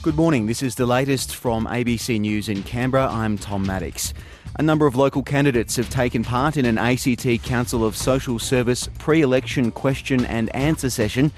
Good morning. This is the latest from ABC News in Canberra. I'm Tom Maddox. A number of local candidates have taken part in an ACT Council of Social Service pre election question and answer session,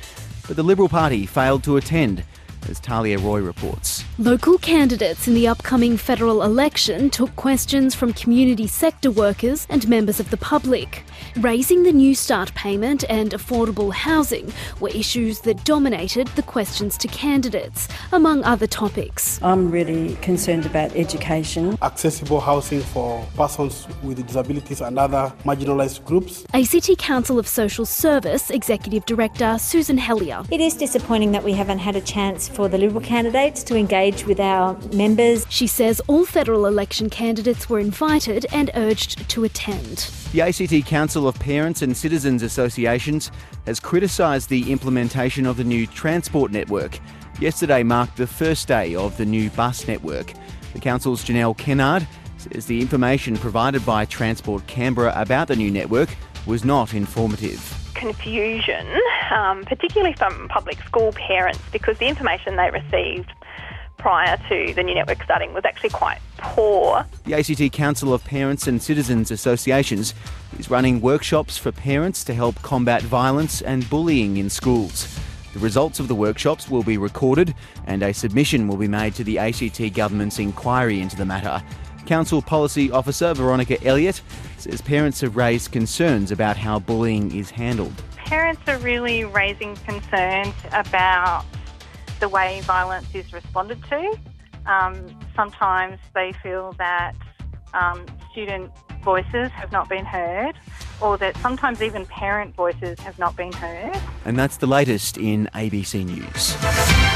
but the Liberal Party failed to attend as Talia Roy reports. Local candidates in the upcoming federal election took questions from community sector workers and members of the public. Raising the Newstart payment and affordable housing were issues that dominated the questions to candidates, among other topics. I'm really concerned about education. Accessible housing for persons with disabilities and other marginalised groups. ACT Council of Social Service Executive Director Susan Helyar. It is disappointing that we haven't had a chance for the Liberal candidates to engage with our members. She says all federal election candidates were invited and urged to attend. The ACT Council of Parents and Citizens Associations has criticised the implementation of the new transport network. Yesterday marked the first day of the new bus network. The Council's Janelle Kennard says the information provided by Transport Canberra about the new network was not informative confusion, um, particularly from public school parents, because the information they received prior to the new network starting was actually quite poor. The ACT Council of Parents and Citizens Associations is running workshops for parents to help combat violence and bullying in schools. The results of the workshops will be recorded and a submission will be made to the ACT government's inquiry into the matter. Council Policy Officer Veronica Elliott says parents have raised concerns about how bullying is handled. Parents are really raising concerns about the way violence is responded to. Um, sometimes they feel that um, student voices have not been heard, or that sometimes even parent voices have not been heard. And that's the latest in ABC News.